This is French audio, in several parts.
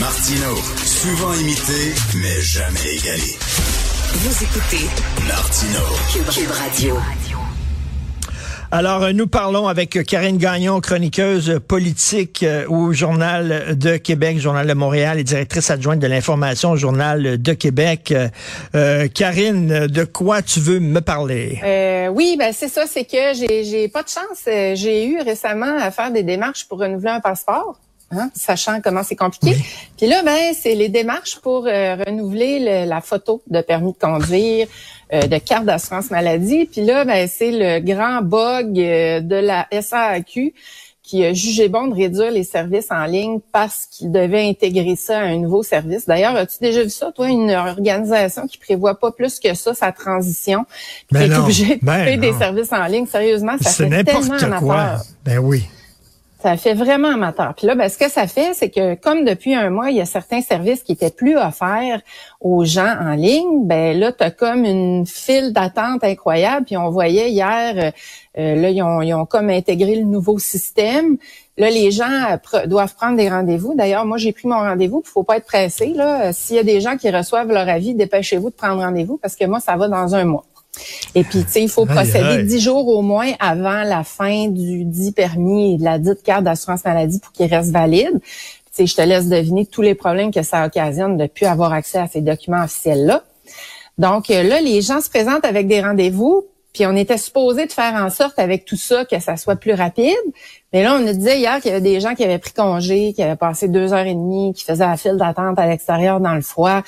Martino, souvent imité, mais jamais égalé. Vous écoutez Martino, Cube Radio. Alors, nous parlons avec Karine Gagnon, chroniqueuse politique euh, au Journal de Québec, Journal de Montréal et directrice adjointe de l'information au Journal de Québec. Euh, Karine, de quoi tu veux me parler? Euh, oui, ben c'est ça, c'est que j'ai pas de chance. J'ai eu récemment à faire des démarches pour renouveler un passeport. Hein, sachant comment c'est compliqué. Puis là, ben, c'est les démarches pour euh, renouveler le- la photo de permis de conduire, euh, de carte d'assurance maladie. Puis là, ben, c'est le grand bug euh, de la SAQ qui a jugé bon de réduire les services en ligne parce qu'il devait intégrer ça à un nouveau service. D'ailleurs, as-tu déjà vu ça, toi, une organisation qui prévoit pas plus que ça sa transition, puis Ben qui est obligée de ben des services en ligne? Sérieusement, ça C'est fait tellement quoi. Ben oui. Ça fait vraiment amateur. Puis là, ben, ce que ça fait, c'est que comme depuis un mois, il y a certains services qui étaient plus offerts aux gens en ligne, ben là, tu as comme une file d'attente incroyable. Puis on voyait hier, euh, euh, là, ils ont, ils ont comme intégré le nouveau système. Là, les gens euh, doivent prendre des rendez-vous. D'ailleurs, moi, j'ai pris mon rendez-vous. Il faut pas être pressé. Là, Euh, s'il y a des gens qui reçoivent leur avis, dépêchez-vous de prendre rendez-vous parce que moi, ça va dans un mois. Et puis, tu sais, il faut Aïe, procéder dix jours au moins avant la fin du dit permis et de la dite carte d'assurance maladie pour qu'il reste valide. Tu sais, je te laisse deviner tous les problèmes que ça occasionne de ne plus avoir accès à ces documents officiels-là. Donc euh, là, les gens se présentent avec des rendez-vous, puis on était supposé de faire en sorte avec tout ça que ça soit plus rapide. Mais là, on nous disait hier qu'il y avait des gens qui avaient pris congé, qui avaient passé deux heures et demie, qui faisaient la file d'attente à l'extérieur dans le froid.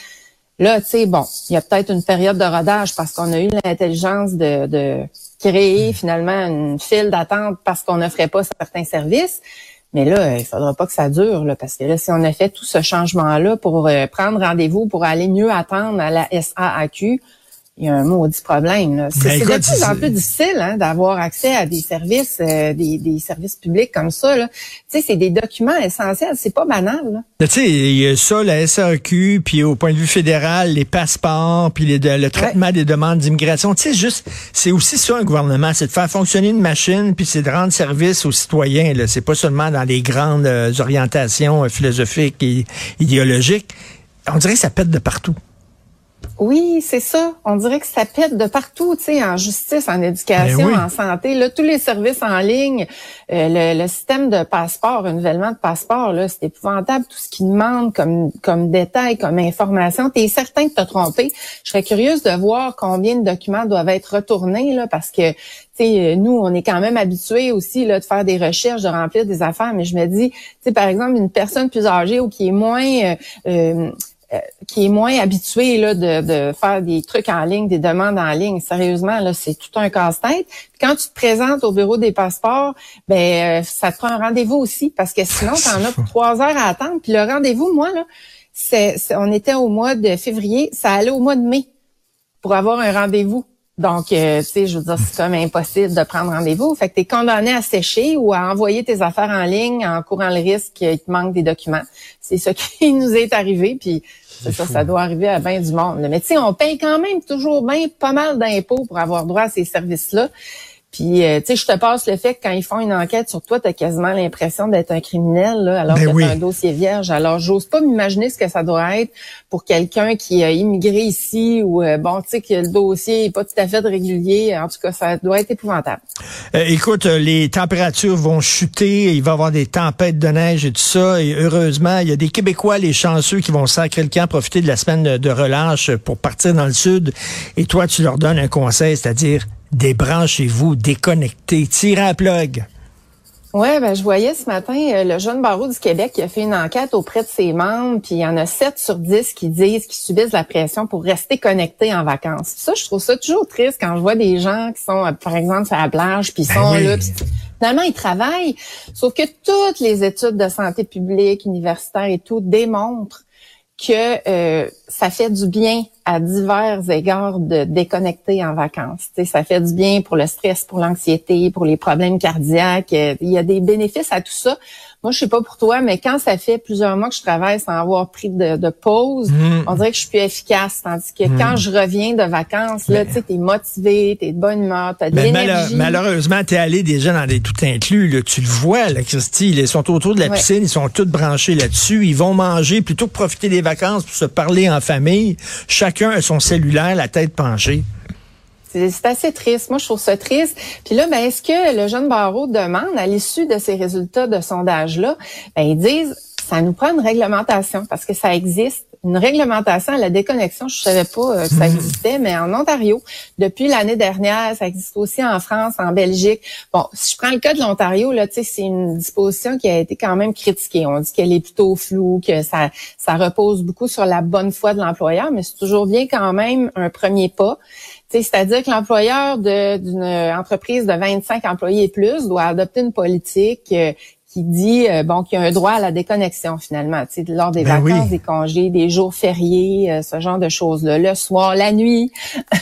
Là, tu sais, bon, il y a peut-être une période de rodage parce qu'on a eu l'intelligence de, créer finalement une file d'attente parce qu'on n'offrait pas certains services. Mais là, il faudra pas que ça dure, là, parce que là, si on a fait tout ce changement-là pour euh, prendre rendez-vous, pour aller mieux attendre à la SAAQ, il y a un maudit problème. C'est Ben, c'est de plus en plus difficile hein, d'avoir accès à des services, euh, des, des services publics comme ça. là. Tu sais, c'est des documents essentiels. C'est pas banal. là. Tu sais, il y a ça, la SAQ, puis au point de vue fédéral, les passeports, puis les- le traitement des demandes d'immigration. Tu sais, juste, c'est aussi ça un gouvernement, c'est de faire fonctionner une machine, puis c'est de rendre service aux citoyens. Là, c'est pas seulement dans les grandes euh, orientations euh, philosophiques et idéologiques. On dirait que ça pète de partout. Oui, c'est ça. On dirait que ça pète de partout, tu sais, en justice, en éducation, Ben oui. en santé. Là, tous les services en ligne, euh, le, le système de passeport, renouvellement de passeport, là, c'est épouvantable tout ce qu'ils demandent comme comme détail, comme information. T'es certain que t'as trompé. Je serais curieuse de voir combien de documents doivent être retournés là, parce que tu sais, nous, on est quand même habitués aussi là de faire des recherches, de remplir des affaires. Mais je me dis, tu sais, par exemple, une personne plus âgée ou qui est moins euh, euh, euh, qui est moins habitué là, de, de faire des trucs en ligne, des demandes en ligne. Sérieusement, là, c'est tout un casse-tête. Puis quand tu te présentes au bureau des passeports, ben euh, ça te prend un rendez-vous aussi, parce que sinon, tu en as pour trois heures à attendre. Puis le rendez-vous, moi, là, c'est, c'est- on était au mois de février, ça allait au mois de mai pour avoir un rendez-vous. Donc, euh, tu sais, je veux dire, c'est comme impossible de prendre rendez-vous. Fait que tu es condamné à sécher ou à envoyer tes affaires en ligne en courant le risque qu'il te manque des documents. C'est ça qui nous est arrivé, puis c'est ça, ça doit arriver à bien du monde. Mais tu sais, on paye quand même toujours bien pas mal d'impôts pour avoir droit à ces services-là. Puis, euh, tu sais, je te passe le fait que quand ils font une enquête sur toi, tu as quasiment l'impression d'être un criminel, là, alors Ben que oui. t'as un dossier vierge. Alors, j'ose pas m'imaginer ce que ça doit être pour quelqu'un qui a immigré ici ou, euh, bon, tu sais, que le dossier est pas tout à fait régulier. En tout cas, ça doit être épouvantable. Euh, écoute, euh, les températures vont chuter, il va y avoir des tempêtes de neige et tout ça. Et heureusement, il y a des Québécois, les chanceux, qui vont sacrer le camp, profiter de la semaine de, de relâche pour partir dans le sud. Et toi, tu leur donnes un conseil, c'est-à-dire débranchez-vous, déconnectez, tirez à plug. Ouais, ben je voyais ce matin euh, le jeune barreau du Québec qui a fait une enquête auprès de ses membres, puis il y en a 7 sur 10 qui disent qu'ils subissent la pression pour rester connectés en vacances. Ça, je trouve ça toujours triste quand je vois des gens qui sont, euh, par exemple, sur la plage, puis ils Ben sont oui. là, puis finalement ils travaillent. Sauf que toutes les études de santé publique, universitaires et tout démontrent que euh, ça fait du bien à divers égards de déconnecter en vacances. Tu sais, ça fait du bien pour le stress, pour l'anxiété, pour les problèmes cardiaques. Euh, Il y a des bénéfices à tout ça. Moi, je sais pas pour toi, mais quand ça fait plusieurs mois que je travaille sans avoir pris de, de pause, Mm. on dirait que je suis plus efficace. Tandis que quand je reviens de vacances, là, tu sais, t'es motivé, t'es de bonne humeur, t'as de l'énergie. malheureusement, tu es allé déjà dans des tout inclus. Là. Tu le vois, là, Christy. Ils sont autour de la Ouais. piscine, ils sont tous branchés là-dessus. Ils vont manger plutôt que profiter des vacances pour se parler en famille. Chacun a son cellulaire, la tête penchée. C'est assez triste. Moi, je trouve ça triste. Puis là, ben, est-ce que le jeune barreau demande, à l'issue de ces résultats de sondage-là, ben, ils disent, ça nous prend une réglementation parce que ça existe. Une réglementation à la déconnexion, je savais pas euh, que ça existait, mais en Ontario, depuis l'année dernière, ça existe aussi en France, en Belgique. Bon, si je prends le cas de l'Ontario, là, tu sais, c'est une disposition qui a été quand même critiquée. On dit qu'elle est plutôt floue, que ça, ça repose beaucoup sur la bonne foi de l'employeur, mais c'est toujours bien quand même un premier pas. C'est-à-dire que l'employeur d'une entreprise de 25 employés et plus doit adopter une politique euh, qui dit euh, bon qu'il y a un droit à la déconnexion finalement, tu sais, lors des Ben vacances, oui. des congés, des jours fériés, euh, ce genre de choses-là, le soir, la nuit.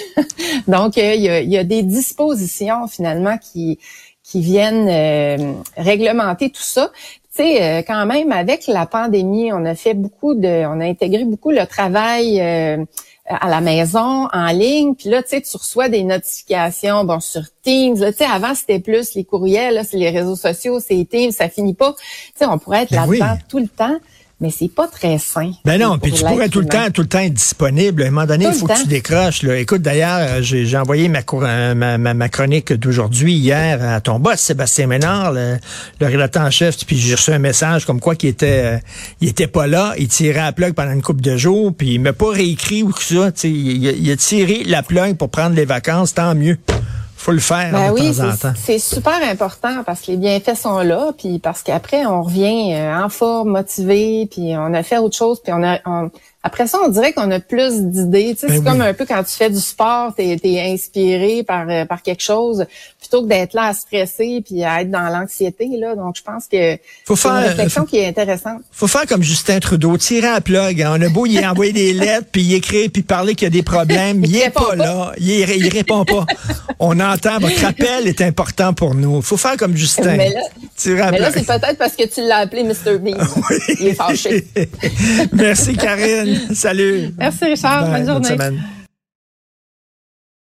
Donc euh, il y, a, il y a des dispositions finalement qui qui viennent euh, réglementer tout ça. Tu sais, euh, quand même, avec la pandémie, on a fait beaucoup de, on a intégré beaucoup le travail euh, à la maison, en ligne. Puis là, tu sais, tu reçois des notifications, bon, sur Teams. Là, tu sais, avant, c'était plus les courriels, là, c'est les réseaux sociaux, c'est Teams, ça finit pas. Tu sais, on pourrait être Ben là-dedans oui. tout le temps, mais c'est pas très sain. Ben non, puis tu pourrais tout le temps, tout le temps être disponible. À un moment donné, il faut que tu décroches. Là. Écoute, d'ailleurs, euh, j'ai j'ai envoyé ma, cour- euh, ma, ma, ma chronique d'aujourd'hui, hier, à ton boss, Sébastien Ménard, le, le rédacteur en chef, puis j'ai reçu un message comme quoi qu'il était euh, il était pas là, il tirait la plug pendant une couple de jours, puis il m'a pas réécrit ou que ça. Il, a- il a tiré la plug pour prendre les vacances, tant mieux. Faut le faire Ben de oui, temps en c'est- temps. c'est super important parce que les bienfaits sont là, puis parce qu'après on revient euh, en forme, motivé, puis on a fait autre chose, puis on a on- après ça on dirait qu'on a plus d'idées. Tu Ben c'est oui. comme un peu quand tu fais du sport, t'es es inspiré par euh, par quelque chose plutôt que d'être là à stresser puis à être dans l'anxiété là. Donc je pense que Faut c'est une réflexion qui est intéressante. Faut faire comme Justin Trudeau, tirer à plug. hein. On a beau y envoyer des lettres, puis y écrire, puis parler qu'il y a des problèmes. Il est répond pas pas. là. Il, il répond pas. On entend, votre appel est important pour nous. Faut faire comme Justin. Mais là- Mais là c'est peut-être parce que tu l'as appelé Mr Bean. Il est fâché. Merci Karine. Salut. Merci Richard, Bye, bonne journée.